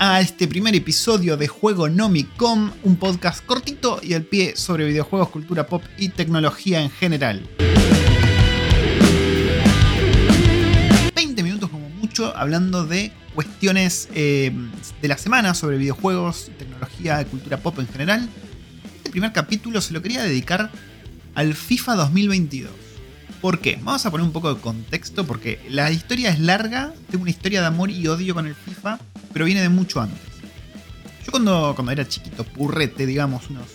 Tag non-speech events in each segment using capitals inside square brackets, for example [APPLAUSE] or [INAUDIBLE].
a este primer episodio de Juego Nomicom, un podcast cortito y al pie sobre videojuegos, cultura pop y tecnología en general. 20 minutos como mucho hablando de cuestiones eh, de la semana sobre videojuegos, tecnología, cultura pop en general. Este primer capítulo se lo quería dedicar al FIFA 2022. ¿Por qué? Vamos a poner un poco de contexto porque la historia es larga, tengo una historia de amor y odio con el FIFA, pero viene de mucho antes. Yo cuando, cuando era chiquito, purrete, digamos, unos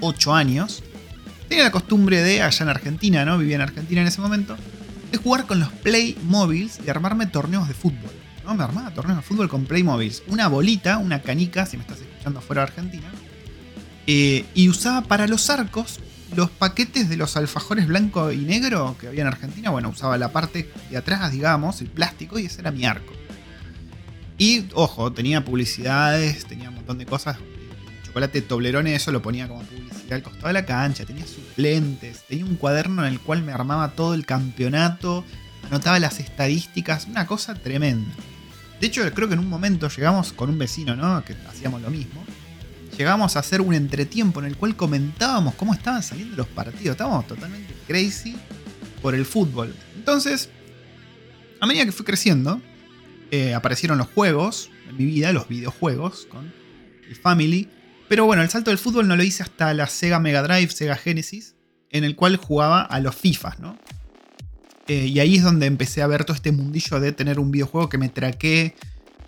8 años, tenía la costumbre de, allá en Argentina, ¿no? Vivía en Argentina en ese momento, de jugar con los Playmobiles y armarme torneos de fútbol. ¿no? Me armaba torneos de fútbol con Playmobiles. Una bolita, una canica, si me estás escuchando fuera de Argentina. Eh, y usaba para los arcos los paquetes de los alfajores blanco y negro que había en Argentina, bueno, usaba la parte de atrás, digamos, el plástico, y ese era mi arco. Y, ojo, tenía publicidades, tenía un montón de cosas. Chocolate Toblerone, eso lo ponía como publicidad al costado de la cancha. Tenía suplentes, tenía un cuaderno en el cual me armaba todo el campeonato, anotaba las estadísticas, una cosa tremenda. De hecho, creo que en un momento llegamos con un vecino, ¿no? Que hacíamos lo mismo llegamos a hacer un entretiempo en el cual comentábamos cómo estaban saliendo los partidos. Estábamos totalmente crazy por el fútbol. Entonces, a medida que fui creciendo, eh, aparecieron los juegos en mi vida, los videojuegos con el Family. Pero bueno, el salto del fútbol no lo hice hasta la Sega Mega Drive, Sega Genesis, en el cual jugaba a los FIFAs, ¿no? Eh, y ahí es donde empecé a ver todo este mundillo de tener un videojuego que me traqué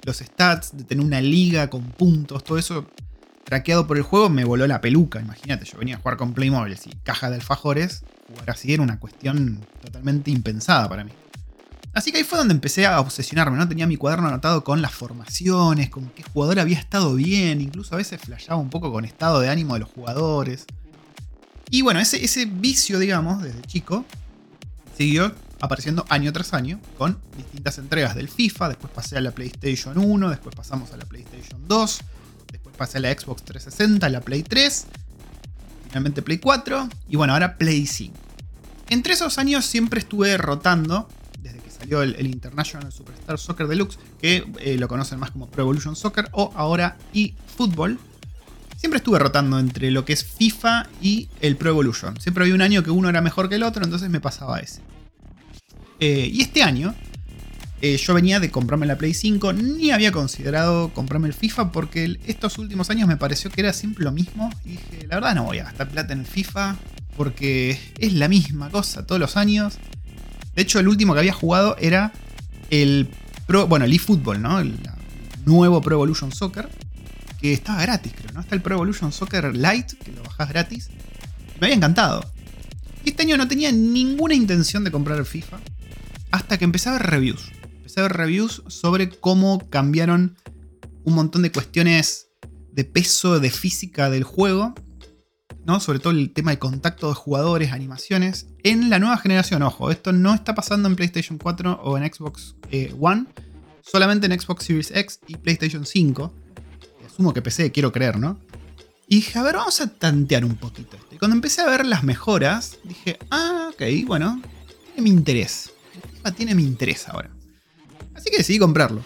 los stats, de tener una liga con puntos, todo eso traqueado por el juego, me voló la peluca. Imagínate, yo venía a jugar con Playmobil y caja de alfajores. Jugar así era una cuestión totalmente impensada para mí. Así que ahí fue donde empecé a obsesionarme, ¿no? Tenía mi cuaderno anotado con las formaciones, con qué jugador había estado bien, incluso a veces flashaba un poco con estado de ánimo de los jugadores. Y bueno, ese, ese vicio, digamos, desde chico, siguió apareciendo año tras año con distintas entregas del FIFA. Después pasé a la PlayStation 1, después pasamos a la PlayStation 2 pasé a la Xbox 360, la Play 3, finalmente Play 4 y bueno, ahora Play 5. Entre esos años siempre estuve rotando, el, International Superstar Soccer Deluxe, que eh, lo conocen más como Pro Evolution Soccer o ahora eFootball. Siempre estuve rotando entre lo que es FIFA y el Pro Evolution. Siempre había un año que uno era mejor que el otro, entonces me pasaba ese. Eh, y este año, eh, yo venía de comprarme la Play 5, ni había considerado comprarme el FIFA porque estos últimos años me pareció que era siempre lo mismo. Y dije, la verdad no voy a gastar plata en el FIFA porque es la misma cosa todos los años. De hecho, el último que había jugado era el Pro, bueno, el eFootball, ¿no? El nuevo Pro Evolution Soccer, que estaba gratis, creo, ¿no? Está el Pro Evolution Soccer Lite, que lo bajás gratis. Me había encantado. Y este año no tenía ninguna intención de comprar FIFA hasta que empecé a ver reviews reviews sobre cómo cambiaron un montón de cuestiones de peso, de física del juego, Sobre todo el tema de contacto de jugadores, animaciones, en la nueva generación. Ojo, esto no está pasando en PlayStation 4 o en Xbox eh, One, solamente en Xbox Series X y PlayStation 5. Asumo que PC, quiero creer, ¿no? Y dije, a ver, vamos a tantear un poquito esto. Y cuando empecé a ver las mejoras, dije, ah, ok, bueno, tiene mi interés. Tiene mi interés ahora. Así que decidí comprarlo.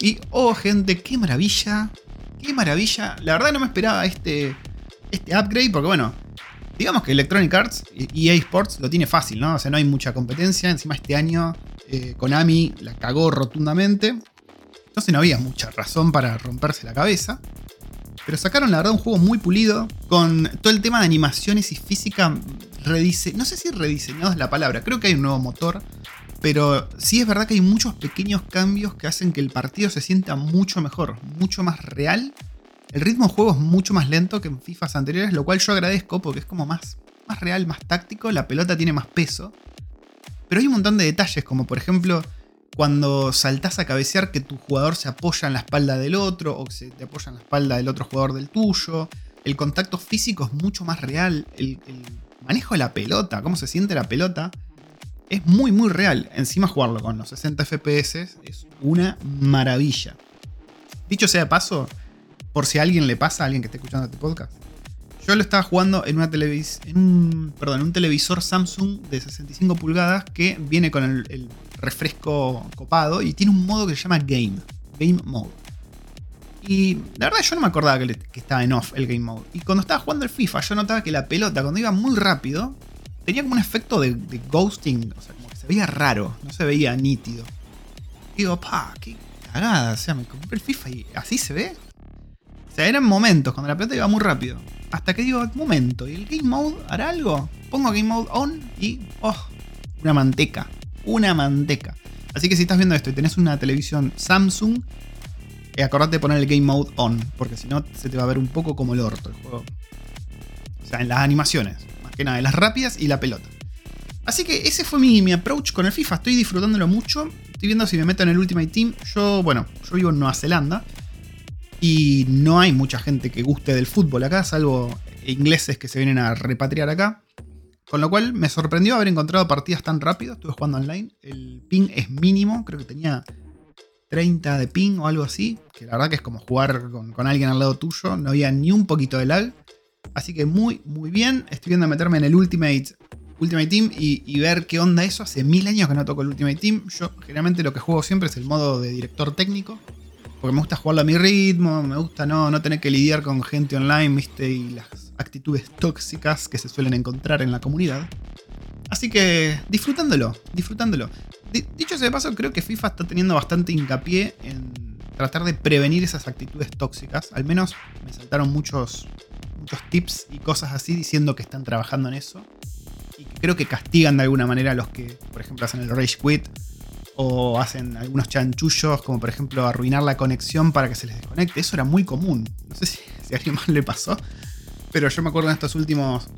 Y, oh gente, qué maravilla. Qué maravilla. La verdad no me esperaba este, este upgrade porque, bueno, digamos que Electronic Arts y EA Sports lo tiene fácil, ¿no? O sea, no hay mucha competencia. Encima este año eh, Konami la cagó rotundamente. Entonces no había mucha razón para romperse la cabeza. Pero sacaron la verdad un juego muy pulido, con todo el tema de animaciones y física no sé si rediseñado es la palabra, creo que hay un nuevo motor pero sí es verdad que hay muchos pequeños cambios que hacen que el partido se sienta mucho mejor, mucho más real. El ritmo de juego es mucho más lento que en FIFAs anteriores, lo cual yo agradezco porque es como más, más real, más táctico, la pelota tiene más peso. Pero hay un montón de detalles, como por ejemplo cuando saltás a cabecear que tu jugador se apoya en la espalda del otro o que se te apoya en la espalda del otro jugador del tuyo. El contacto físico es mucho más real. El, el manejo de la pelota, cómo se siente la pelota, es muy, muy real. Encima jugarlo con los 60 FPS es una maravilla. Dicho sea de paso, por si a alguien le pasa, a alguien que esté escuchando este podcast, yo lo estaba jugando en, una en, un, televisor Samsung de 65 pulgadas que viene con el, refresco copado y tiene un modo que se llama Game, Game Mode. Y la verdad yo no me acordaba que, estaba en off el game mode. Y cuando estaba jugando el FIFA yo notaba que la pelota cuando iba muy rápido tenía como un efecto de, ghosting. O sea, como que se veía raro, no se veía nítido. digo, pa, qué cagada. O sea, me compré el FIFA y así se ve. O sea, eran momentos cuando la pelota iba muy rápido. Hasta que digo, momento, ¿y el game mode hará algo? Pongo game mode on y, oh, una manteca. Una manteca. Así que si estás viendo esto y tenés una televisión Samsung, eh, acordate de poner el Game Mode On, porque si no se te va a ver un poco como el orto el juego. O sea, en las animaciones, más que nada, en las rápidas y la pelota. Así que ese fue mi, mi approach con el FIFA, estoy disfrutándolo mucho. Estoy viendo si me meto en el Ultimate Team. Yo, bueno, yo vivo en Nueva Zelanda y no hay mucha gente que guste del fútbol acá, salvo ingleses que se vienen a repatriar acá. Con lo cual me sorprendió haber encontrado partidas tan rápido. Estuve jugando online. El ping es mínimo. Creo que tenía 30 de ping o algo así, que la verdad que es como jugar con, alguien al lado tuyo, no había ni un poquito de lag. Así que muy, muy bien. Estoy viendo meterme en el Ultimate, Ultimate Team y, ver qué onda eso. Hace mil años que no toco el Ultimate Team. Yo generalmente lo que juego siempre es el modo de director técnico. Porque me gusta jugarlo a mi ritmo, me gusta no, no tener que lidiar con gente online, viste, y las actitudes tóxicas que se suelen encontrar en la comunidad. Así que disfrutándolo, disfrutándolo. Dicho sea de paso, creo que FIFA está teniendo bastante hincapié en tratar de prevenir esas actitudes tóxicas. Al menos me saltaron muchos, muchos tips y cosas así diciendo que están trabajando en eso. Y creo que castigan de alguna manera a los que, por ejemplo, hacen el rage quit o hacen algunos chanchullos, como por ejemplo arruinar la conexión para que se les desconecte. Eso era muy común. No sé si, a alguien más le pasó, pero yo me acuerdo en estos últimos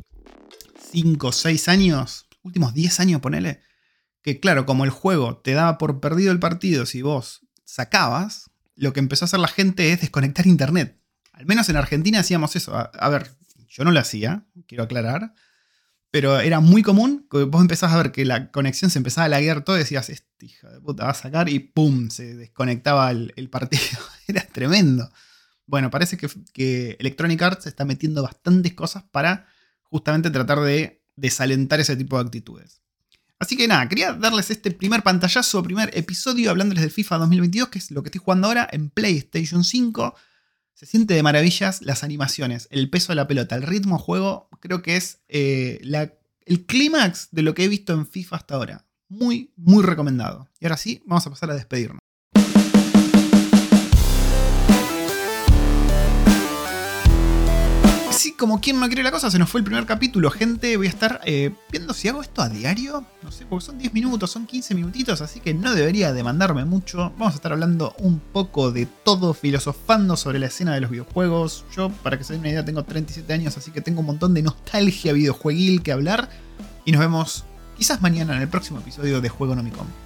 5 o 6 años, últimos 10 años, ponele, que claro, como el juego te daba por perdido el partido si vos sacabas, lo que empezó a hacer la gente es desconectar internet. Al menos en Argentina hacíamos eso. A, ver, yo no lo hacía, quiero aclarar. Pero era muy común vos empezás a ver que la conexión se empezaba a laguear todo y decías, este hija de puta va a sacar y ¡pum! se desconectaba el, partido. [LAUGHS] era tremendo. Bueno, parece que, que, Electronic Arts está metiendo bastantes cosas para justamente tratar de desalentar ese tipo de actitudes. Así que nada, quería darles este primer pantallazo, primer episodio hablándoles del FIFA 2022, que es lo que estoy jugando ahora en PlayStation 5. Se siente de maravillas las animaciones, el peso de la pelota, el ritmo de juego, creo que es eh, el clímax de lo que he visto en FIFA hasta ahora. Muy, muy recomendado. Y ahora sí, vamos a pasar a despedirnos. Como quien no quiere la cosa, se nos fue el primer capítulo, gente. Voy a estar eh, viendo si hago esto a diario. No sé, porque son 10 minutos, son 15 minutitos, así que no debería demandarme mucho. Vamos a estar hablando un poco de todo, filosofando sobre la escena de los videojuegos. Yo, para que se den una idea, tengo 37 años, así que tengo un montón de nostalgia videojueguil que hablar. Y nos vemos quizás mañana en el próximo episodio de Juego Nomicom.